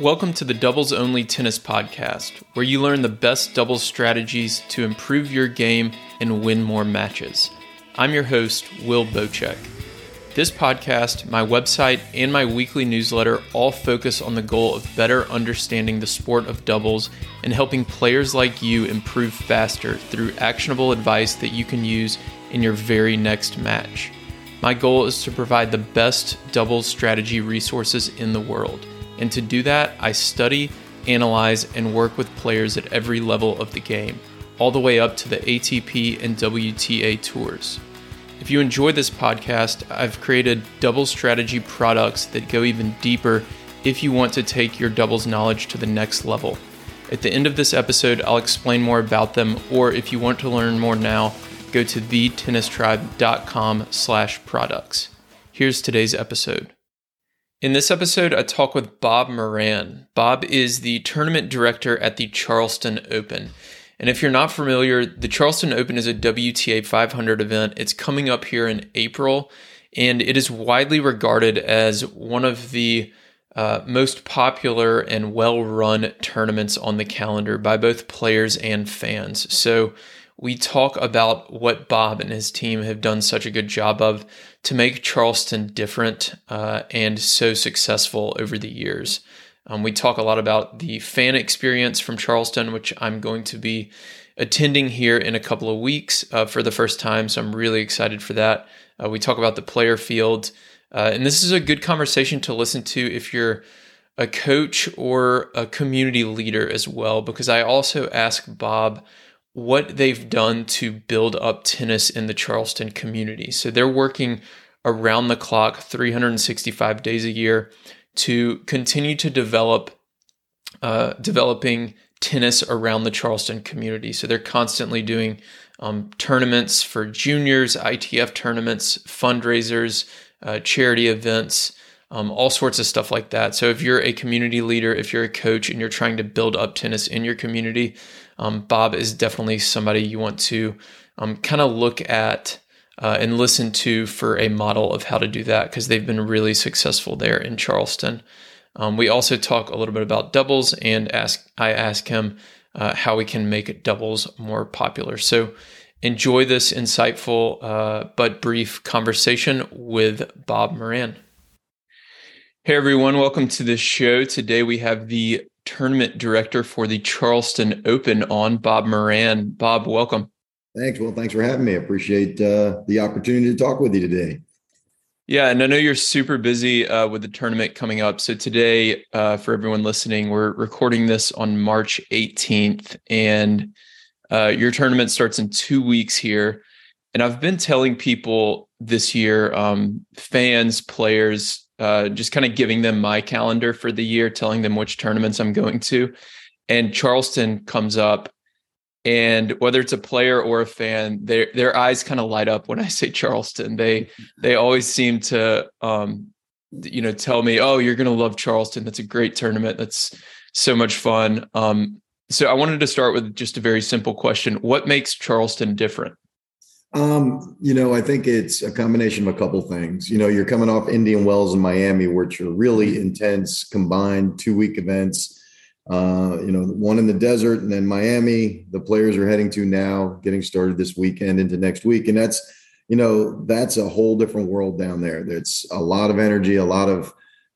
Welcome to the Doubles Only Tennis Podcast, where you learn the best doubles strategies to improve your game and win more matches. I'm your host, Will Boucek. This podcast, my website, and my weekly newsletter all focus on the goal of better understanding the sport of doubles and helping players like you improve faster through actionable advice that you can use in your very next match. My goal is to provide the best doubles strategy resources in the world. And to do that, I study, analyze, and work with players at every level of the game, all the way up to the ATP and WTA tours. If you enjoy this podcast, I've created double strategy products that go even deeper if you want to take your doubles knowledge to the next level. At the end of this episode, I'll explain more about them, or if you want to learn more now, go to thetennistribe.com slash products. Here's today's episode. In this episode, I talk with Bob Moran. Bob is the tournament director at the Charleston Open. And if you're not familiar, the Charleston Open is a WTA 500 event. It's coming up here in April, and it is widely regarded as one of the uh, most popular and well run tournaments on the calendar by both players and fans. So, we talk about what Bob and his team have done such a good job of to make Charleston different uh, and so successful over the years. Um, we talk a lot about the fan experience from Charleston, which I'm going to be attending here in a couple of weeks uh, for the first time. So I'm really excited for that. Uh, we talk about the player field. Uh, and this is a good conversation to listen to if you're a coach or a community leader as well, because I also ask Bob what they've done to build up tennis in the Charleston community. So they're working around the clock 365 days a year to continue to develop uh, developing tennis around the Charleston community. So they're constantly doing um, tournaments for juniors, ITF tournaments, fundraisers, uh, charity events, um, all sorts of stuff like that. So if you're a community leader, if you're a coach, and you're trying to build up tennis in your community, um, Bob is definitely somebody you want to um, kind of look at uh, and listen to for a model of how to do that because they've been really successful there in Charleston. Um, we also talk a little bit about doubles and ask I ask him uh, how we can make doubles more popular. So enjoy this insightful uh, but brief conversation with Bob Moran. Hey everyone, welcome to the show. Today we have the tournament director for the Charleston Open on, Bob Moran. Bob, welcome. Thanks. Well, thanks for having me. I appreciate uh, the opportunity to talk with you today. Yeah, and I know you're super busy uh, with the tournament coming up. So today, uh, for everyone listening, we're recording this on March 18th, and uh, your tournament starts in two weeks here. And I've been telling people this year, um, fans, players, uh, just kind of giving them my calendar for the year, telling them which tournaments I'm going to. And Charleston comes up, and whether it's a player or a fan, their their eyes kind of light up when I say Charleston. They they always seem to um, you know tell me, "Oh, you're going to love Charleston. That's a great tournament. That's so much fun." Um, so I wanted to start with just a very simple question: What makes Charleston different? Um, you know, I think it's a combination of a couple things. You know, you're coming off Indian Wells and Miami, which are really intense combined two week events. Uh, you know, one in the desert and then Miami, the players are heading to now, getting started this weekend into next week. And that's, you know, that's a whole different world down there. There's a lot of energy, a lot of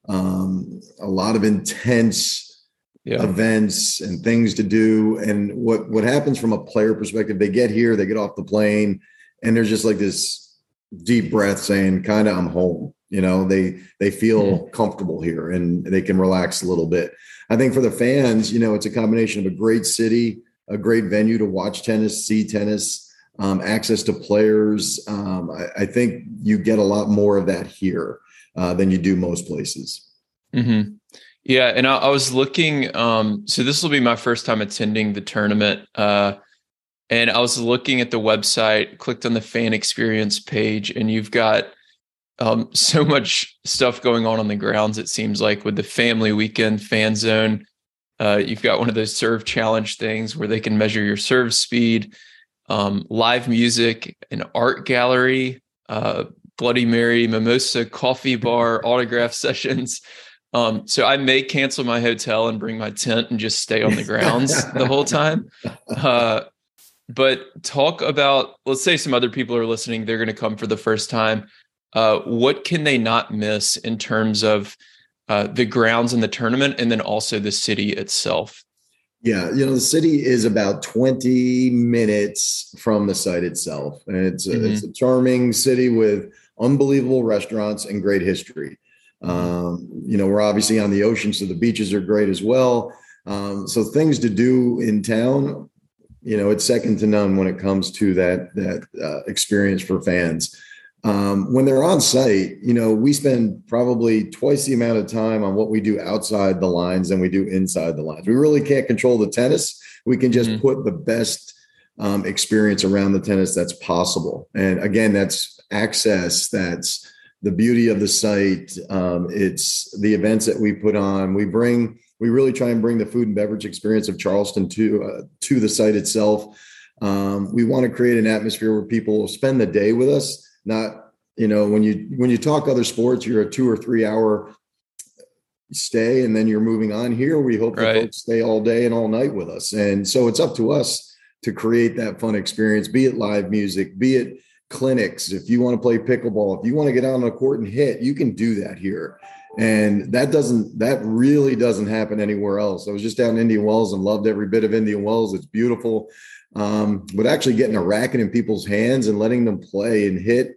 um, a lot of intense yeah. events and things to do. And what what happens from a player perspective, they get here, they get off the plane, and there's just like this deep breath saying kind of i'm home you know? They they feel mm-hmm. comfortable here and they can relax a little bit. I think for the fans you know it's a combination of a great city a great venue to watch tennis see tennis um, access to players. Um, I, I, think you get a lot more of that here uh, than you do most places. Mm-hmm. yeah and I, I was looking um, so this will be my first time attending the tournament. Uh, and I was looking at the website, clicked on the fan experience page, and you've got um, so much stuff going on on the grounds. It seems like with the family weekend fan zone, uh, you've got one of those serve challenge things where they can measure your serve speed, um, live music, an art gallery, uh, Bloody Mary, mimosa, coffee bar, autograph sessions. Um, so I may cancel my hotel and bring my tent and just stay on the grounds the whole time. Uh, but talk about, let's say some other people are listening, they're going to come for the first time. Uh, what can they not miss in terms of uh, the grounds in the tournament and then also the city itself? Yeah, you know, the city is about 20 minutes from the site itself. And it's a, mm-hmm. it's a charming city with unbelievable restaurants and great history. Um, you know, we're obviously on the ocean, so the beaches are great as well. Um, so things to do in town, you know, it's second to none when it comes to that that uh, experience for fans. Um, when they're on site, you know, we spend probably twice the amount of time on what we do outside the lines than we do inside the lines. We really can't control the tennis. We can just mm-hmm. put the best um, experience around the tennis that's possible. And again, that's access. That's the beauty of the site. Um, it's the events that we put on. We bring. We really try and bring the food and beverage experience of Charleston to uh, to the site itself. Um, we want to create an atmosphere where people spend the day with us not you know when you when you talk other sports you're a two or three hour stay and then you're moving on here we hope right. that folks stay all day and all night with us and so it's up to us to create that fun experience be it live music be it clinics if you want to play pickleball if you want to get out on a court and hit you can do that here and that doesn't that really doesn't happen anywhere else i was just down in indian wells and loved every bit of indian wells it's beautiful um, but actually getting a racket in people's hands and letting them play and hit,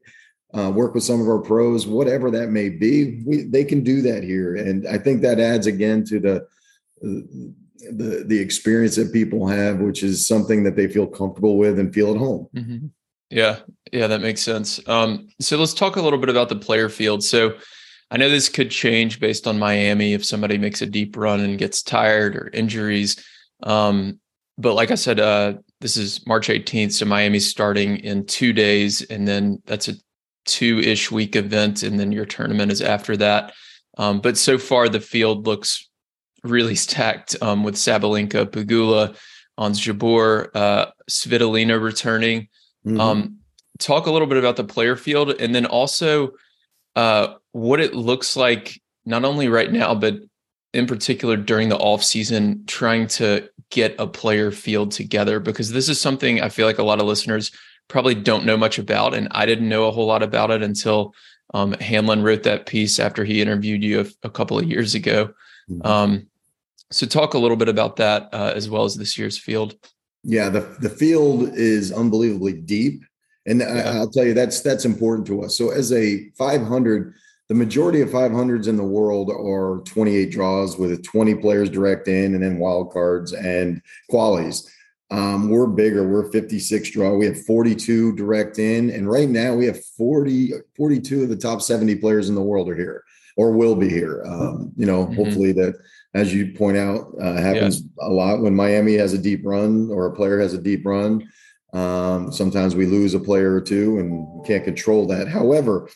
uh, work with some of our pros, whatever that may be, we, they can do that here. And I think that adds again to the, the, the experience that people have, which is something that they feel comfortable with and feel at home. Mm-hmm. Yeah. Yeah, that makes sense. Um, so let's talk a little bit about the player field. So I know this could change based on Miami if somebody makes a deep run and gets tired or injuries. Um, but like I said, uh, this is March 18th. So Miami's starting in two days, and then that's a two ish week event. And then your tournament is after that. Um, but so far, the field looks really stacked um, with Sabalenka, Pegula, Ons Jabeur, uh, Svitolina returning. Mm-hmm. Um, talk a little bit about the player field and then also uh, what it looks like, not only right now, but in particular during the off season, trying to get a player field together because this is something I feel like a lot of listeners probably don't know much about. And I didn't know a whole lot about it until um, Hanlon wrote that piece after he interviewed you a, a couple of years ago. Mm-hmm. Um, so, talk a little bit about that uh, as well as this year's field. Yeah, the the field is unbelievably deep, and yeah. I, I'll tell you that's that's important to us. So, as a 500 the majority of 500s in the world are 28 draws with 20 players direct in and then wild cards and qualies. Um, we're bigger. We're 56 draw. We have 42 direct in. And right now we have 40, 42 of the top 70 players in the world are here or will be here. Um, you know, mm-hmm. hopefully that, as you point out, uh, happens yeah. a lot when Miami has a deep run or a player has a deep run. Um, sometimes we lose a player or two and can't control that. However,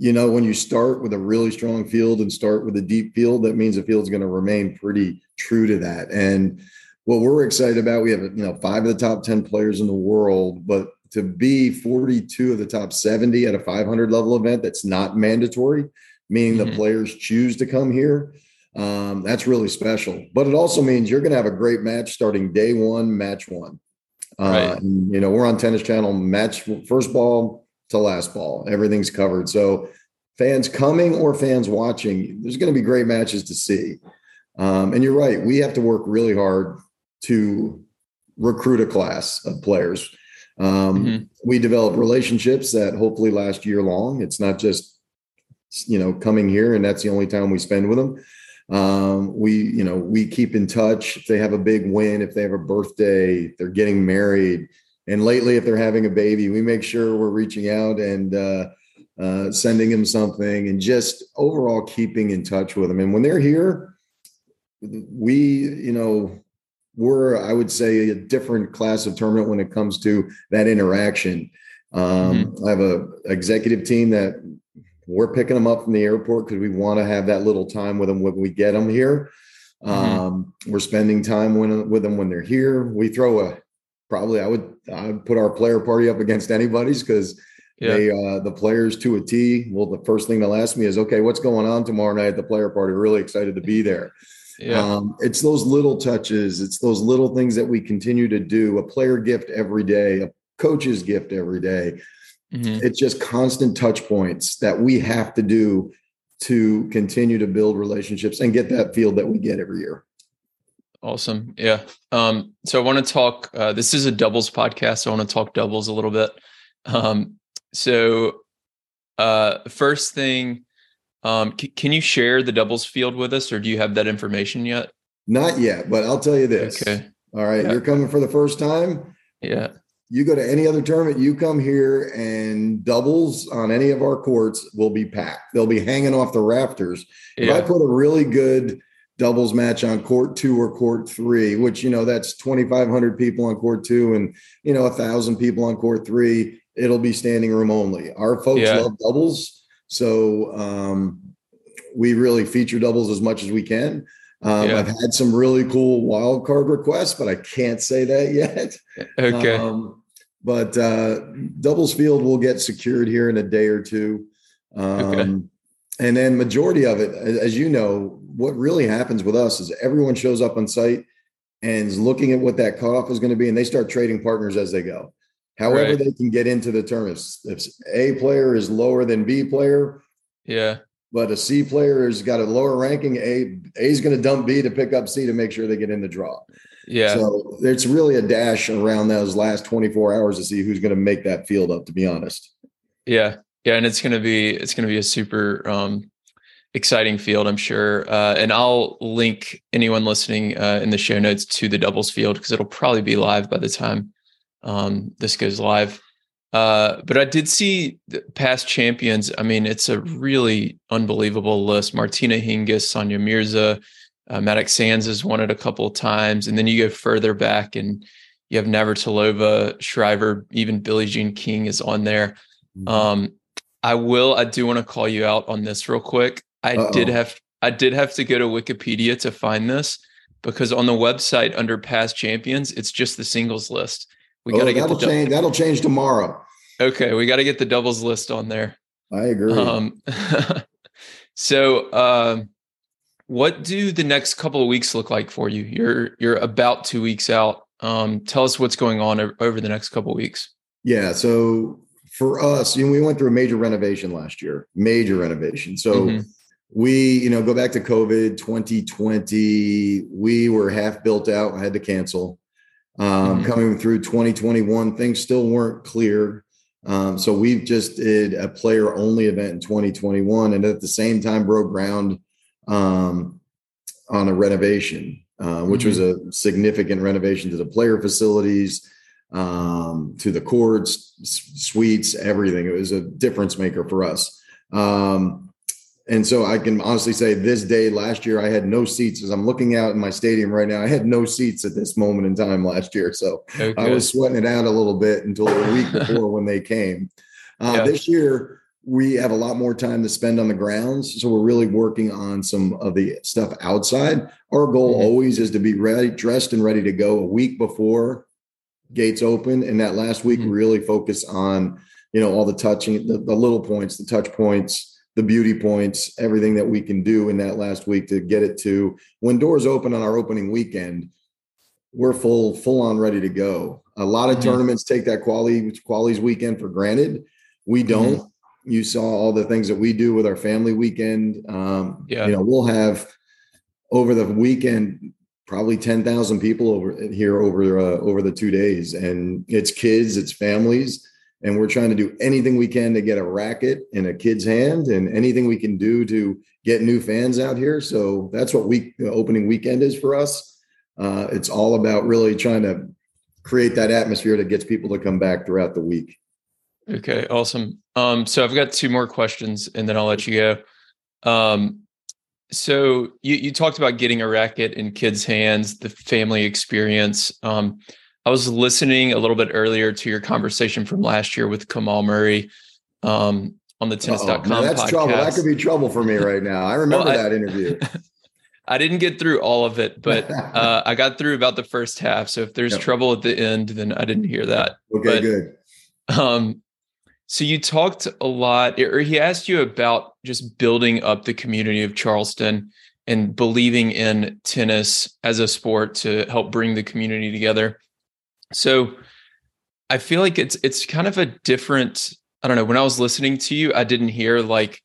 you know, when you start with a really strong field and start with a deep field, that means the field's going to remain pretty true to that. And what we're excited about, we have, you know, five of the top 10 players in the world, but to be 42 of the top 70 at a 500 level event that's not mandatory, meaning mm-hmm. the players choose to come here, um, that's really special. But it also means you're going to have a great match starting day one, match one. Uh, right. and, you know, we're on Tennis Channel, match first ball, to last ball. Everything's covered. So fans coming or fans watching, there's going to be great matches to see. Um, and you're right. We have to work really hard to recruit a class of players. Um, mm-hmm. We develop relationships that hopefully last year long. It's not just you know coming here and that's the only time we spend with them. Um, we you know we keep in touch. If they have a big win, if they have a birthday, they're getting married, and lately if they're having a baby we make sure we're reaching out and uh, uh, sending them something and just overall keeping in touch with them and when they're here we you know we're i would say a different class of tournament when it comes to that interaction um, mm-hmm. i have a executive team that we're picking them up from the airport because we want to have that little time with them when we get them here mm-hmm. um, we're spending time when, with them when they're here we throw a probably I would I would put our player party up against anybody's because Yeah. They, uh, the players to a T. Well, the first thing they'll ask me is, okay, what's going on tomorrow night at the player party? Really excited to be there. Yeah. Um, it's those little touches. It's those little things that we continue to do. A player gift every day, a coach's gift every day. Mm-hmm. It's just constant touch points that we have to do to continue to build relationships and get that field that we get every year. Awesome. Yeah. Um, so I want to talk, uh, this is a doubles podcast. So I want to talk doubles a little bit. Um, so, uh, first thing, um, c- can you share the doubles field with us, or do you have that information yet? Not yet, but I'll tell you this. Okay. All right, yeah. you're coming for the first time. Yeah. You go to any other tournament, you come here, and doubles on any of our courts will be packed. They'll be hanging off the rafters. Yeah. If I put a really good doubles match on court two or court three, which you know that's 2,500 people on court two and you know a thousand people on court three it'll be standing room only. Our folks yeah. love doubles, so um, we really feature doubles as much as we can. Um, yeah. I've had some really cool wild card requests, but I can't say that yet. Okay. Um, but uh, doubles field will get secured here in a day or two. okay. And then majority of it, as you know, what really happens with us is everyone shows up on site and is looking at what that cutoff is going to be, and they start trading partners as they go however right. they can get into the tournaments. If A player is lower than B player, yeah, but a C player has got a lower ranking, A A is going to dump B to pick up C to make sure they get in the draw. Yeah. So it's really a dash around those last 24 hours to see who's going to make that field up, to be honest. Yeah. Yeah. And it's going to be, it's going to be a super um, exciting field, I'm sure. Uh, and I'll link anyone listening uh, in the show notes to the doubles field because it'll probably be live by the time um, this goes live. Uh, but I did see past champions. I mean, it's a really unbelievable list. Martina Hingis, Sania Mirza, uh, Mattek-Sands has won it a couple of times. And then you go further back and you have Navratilova, Shriver, even Billie Jean King is on there. Mm-hmm. Um, I will, I do want to call you out on this real quick. I Uh-oh. did have, I did have to go to Wikipedia to find this because on the website under past champions, it's just the singles list. We got to oh, get that'll the change. That'll change tomorrow. Okay, we got to get the doubles list on there. I agree. Um, so, um, what do the next couple of weeks look like for you? You're you're about two weeks out. Um, tell us what's going on over the next couple of weeks. Yeah. So for us, you know, we went through a major renovation last year. Major renovation. So. Mm-hmm we you know go back to covid 2020 we were half built out had to cancel um, mm-hmm. Coming through 2021, things still weren't clear. Um, so we just did a player only event in 2021, and at the same time broke ground um, on a renovation, uh, which mm-hmm. was a significant renovation to the player facilities, um, to the courts, suites, everything. It was a difference maker for us. Um, and so I can honestly say this day last year, I had no seats as I'm looking out in my stadium right now. I had no seats at this moment in time last year. So okay. I was sweating it out a little bit until a week before when they came. Uh, yeah. This year, we have a lot more time to spend on the grounds. So we're really working on some of the stuff outside. Our goal mm-hmm. always is to be ready, dressed and ready to go a week before gates open. And that last week, mm-hmm. really focus on, you know, all the touching, the, the little points, the touch points, the beauty points, everything that we can do in that last week to get it to when doors open on our opening weekend, we're full, full on ready to go. A lot of mm-hmm. tournaments take that quality qualities weekend for granted. We mm-hmm. don't. Mm-hmm. You saw all the things that we do with our family weekend. Um, yeah. you know, we'll have over the weekend probably 10,000 people over here over uh, over the 2 days. And it's kids, it's families and we're trying to do anything we can to get a racket in a kid's hand and anything we can do to get new fans out here. So that's what week opening weekend is for us. Uh, it's all about really trying to create that atmosphere that gets people to come back throughout the week. Okay awesome. Um, so i've got two more questions and then i'll let you go. Um, so you, you talked about getting a racket in kids hands the family experience um, I was listening a little bit earlier to your conversation from last year with Kamal Murray um, on the tennis.com. Man, that's podcast. trouble. That could be trouble for me right now. I remember well, I, that interview. I didn't get through all of it, but uh, I got through about the first half. So if there's yep. trouble at the end, then I didn't hear that. Okay, but, good. Um, So you talked a lot, or he asked you about just building up the community of Charleston and believing in tennis as a sport to help bring the community together. So I feel like it's it's kind of a different. I don't know. When I was listening to you, I didn't hear like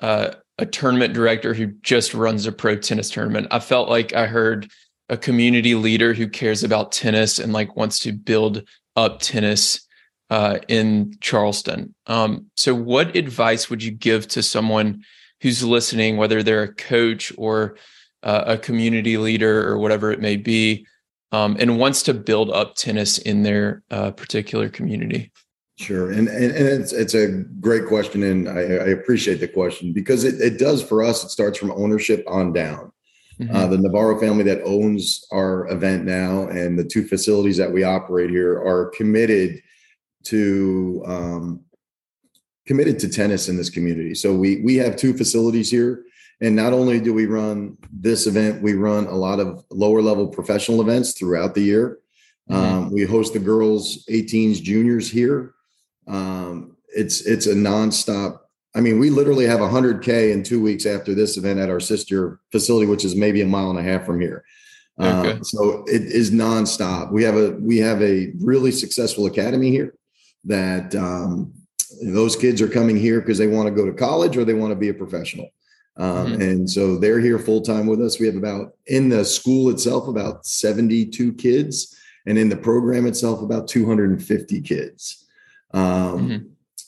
uh, a tournament director who just runs a pro tennis tournament. I felt like I heard a community leader who cares about tennis and like wants to build up tennis uh, in Charleston. Um, so, what advice would you give to someone who's listening, whether they're a coach or uh, a community leader or whatever it may be, um, and wants to build up tennis in their uh, particular community? Sure, and and, and it's it's a great question, and I, I appreciate the question because it, it does for us. It starts from ownership on down. Mm-hmm. Uh, the Navarro family that owns our event now, and the two facilities that we operate here are committed to um, committed to tennis in this community. So we we have two facilities here, and not only do we run this event, we run a lot of lower level professional events throughout the year. Mm-hmm. Um, we host the girls 18s juniors here. Um, it's it's a nonstop. I mean, we literally have 100k in two weeks after this event at our sister facility, which is maybe a mile and a half from here. Okay. Um, so it is nonstop. We have a we have a really successful academy here that um, those kids are coming here because they want to go to college or they want to be a professional. Um, mm-hmm. And so they're here full time with us. We have about in the school itself about 72 kids, and in the program itself about 250 kids. Um, mm-hmm.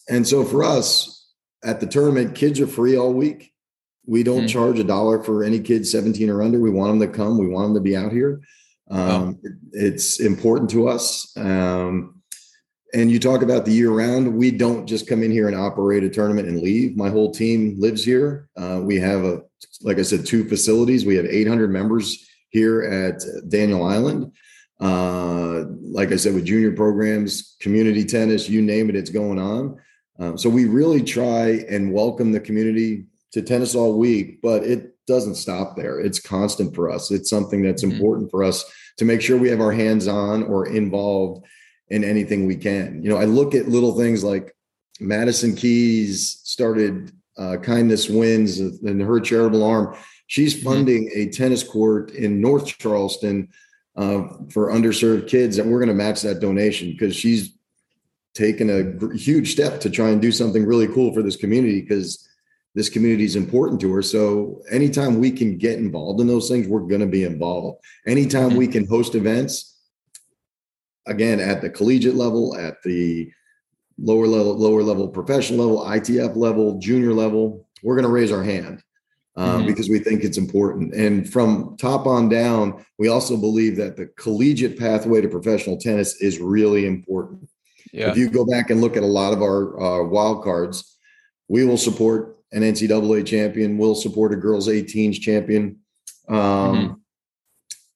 And so for us at the tournament, kids are free all week. We don't mm-hmm. charge a dollar for any kids 17 or under. We want them to come. We want them to be out here. Um, oh. It's important to us. Um, and you talk about the year round we don't just come in here and operate a tournament and leave. My whole team lives here. Uh, we have a like i said two facilities. We have 800 members here at daniel island. Uh, like i said with junior programs community tennis you name it it's going on. Um, so we really try and welcome the community to tennis all week but it doesn't stop there. It's constant for us. It's something that's mm-hmm. important for us to make sure we have our hands on or involved in anything we can. You know, I look at little things like Madison Keys started uh, Kindness Wins and her charitable arm. She's mm-hmm. funding mm-hmm. a tennis court in North Charleston uh, for underserved kids, and we're going to match that donation because she's taken a huge step to try and do something really cool for this community because this community is important to her. So anytime we can get involved in those things, we're going to be involved. Anytime mm-hmm. we can host events, again at the collegiate level, at the lower level, lower level professional level, ITF level, junior level, we're going to raise our hand um, mm-hmm. because we think it's important. And from top on down, we also believe that the collegiate pathway to professional tennis is really important. Yeah. If you go back and look at a lot of our uh, wild cards, we will support an NCAA champion. We'll support a girls 18s champion. Um, mm-hmm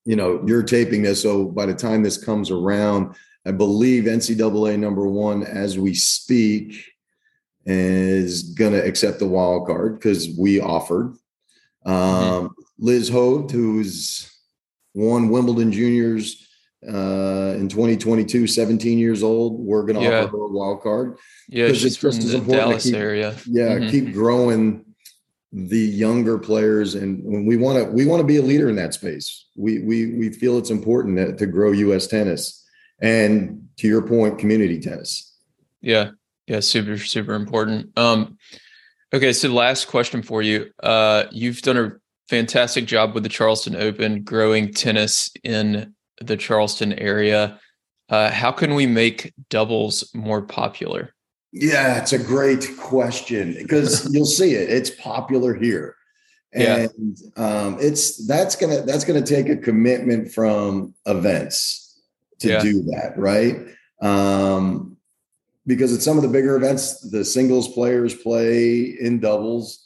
you know, you're taping this. So by the time this comes around, I believe NCAA number one, as we speak, is going to accept the wild card because we offered. Mm-hmm. Um, Liv Hovde, who's won Wimbledon juniors uh, in 2022, 17 years old, we're going to yeah. offer her a wild card. Yeah, she's it's just from the Dallas keep, area. Yeah, mm-hmm. keep growing the younger players and when we want to we want to be a leader in that space. We we we feel it's important to, to grow us tennis and to your point community tennis. Yeah. Yeah super super important. Um okay so last question for you. Uh you've done a fantastic job with the charleston open growing tennis in the charleston area. Uh how can we make doubles more popular yeah, it's a great question because you'll see it. It's popular here. And yeah. um, it's that's gonna that's gonna take a commitment from events to yeah. do that, right? Um, because at some of the bigger events, the singles players play in doubles.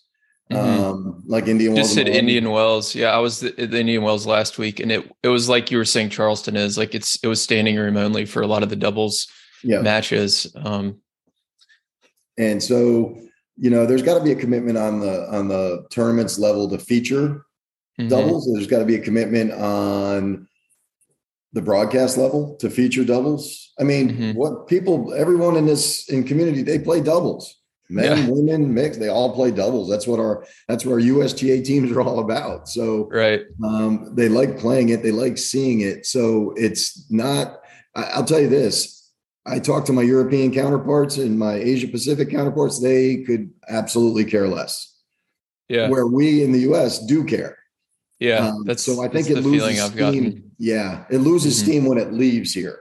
Mm-hmm. Um, like Indian Wells. Just said Indian Wells. Yeah, I was at the Indian Wells last week, and it it was like you were saying Charleston is like it's it was standing room only for a lot of the doubles yeah. matches. Um, and so, you know, there's got to be a commitment on the on the tournaments level to feature mm-hmm. doubles. There's got to be a commitment on the broadcast level to feature doubles. I mean, mm-hmm. what people, everyone in this in community, they play doubles. Men, yeah. women, mix, they all play doubles. That's what our that's what our USTA teams are all about. So right. Um, they like playing it, they like seeing it. So it's not, I, I'll tell you this. I talked to my European counterparts and my Asia Pacific counterparts, they could absolutely care less. Yeah. Where we in the US do care. Yeah. Um, that's so I think it loses steam. Yeah. It loses mm-hmm. steam when it leaves here.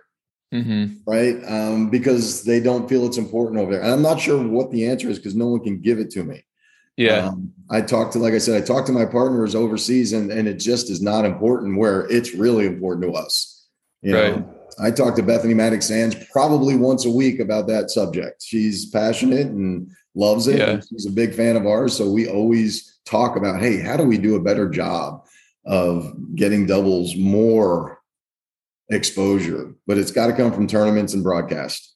Mm-hmm. Right. Um, because they don't feel it's important over there. And I'm not sure what the answer is because no one can give it to me. Yeah. Um, I talked to, like I said, I talked to my partners overseas and, and it just is not important where it's really important to us. You right. know, I talk to Bethanie Mattek-Sands probably once a week about that subject. She's passionate and loves it. Yeah. she's a big fan of ours. So we always talk about, hey, how do we do a better job of getting doubles more exposure? But it's got to come from tournaments and broadcast.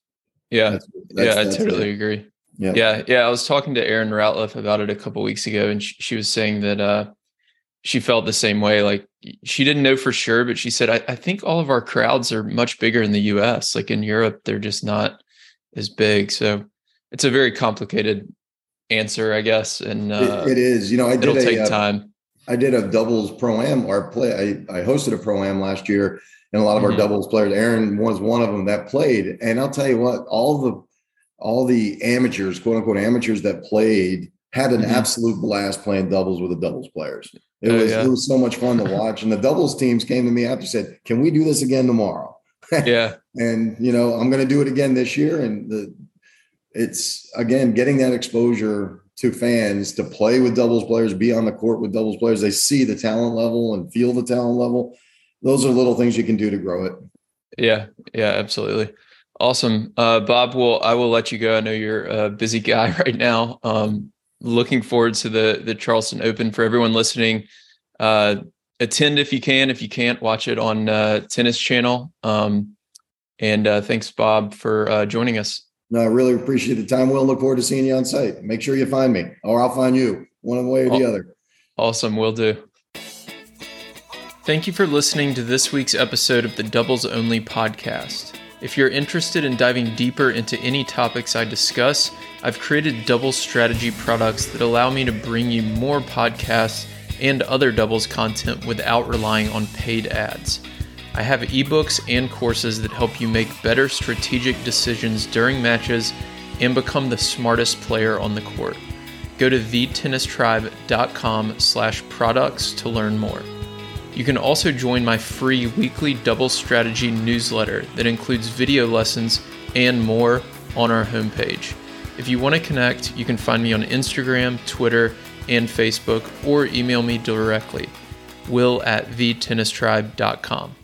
Yeah. That's, that's, yeah, I totally it. agree. Yeah. Yeah. Yeah. I was talking to Erin Routliffe about it a couple weeks ago, and she, she was saying that uh, she felt the same way. Like she didn't know for sure, but she said, I, I, think all of our crowds are much bigger in the US. Like in Europe, they're just not as big. So it's a very complicated answer, I guess. And uh, it, it is, you know, I did it'll a, take uh, time. I did a doubles pro am or play. I, I hosted a pro am last year and a lot of mm-hmm. our doubles players, Erin was one of them that played. And I'll tell you what, all the, all the amateurs, quote unquote amateurs that played had an mm-hmm. absolute blast playing doubles with the doubles players. It oh, was yeah. it was so much fun to watch. and the doubles teams came to me after said, "Can we do this again tomorrow?" Yeah. and you know, I'm going to do it again this year. And the it's again getting that exposure to fans to play with doubles players, be on the court with doubles players. They see the talent level and feel the talent level. Those are little things you can do to grow it. Yeah, yeah, absolutely. Awesome. Uh, Bob, well, I will let you go. I know you're a busy guy right now. Um, looking forward to the the Charleston Open. For everyone listening, uh, attend if you can. If you can't, watch it on uh, Tennis Channel. Um, and uh, thanks, Bob, for uh, joining us. No, I really appreciate the time. We'll look forward to seeing you on site. Make sure you find me, or I'll find you, one way or the other. Awesome, will do. Thank you for listening to this week's episode of the Doubles Only podcast. If you're interested in diving deeper into any topics I discuss, I've created double strategy products that allow me to bring you more podcasts and other doubles content without relying on paid ads. I have ebooks and courses that help you make better strategic decisions during matches and become the smartest player on the court. Go to thetennistribe.com slash products to learn more. You can also join my free weekly double strategy newsletter that includes video lessons and more on our homepage. If you want to connect, you can find me on Instagram, Twitter, and Facebook, or email me directly, will at thetennistribe.com.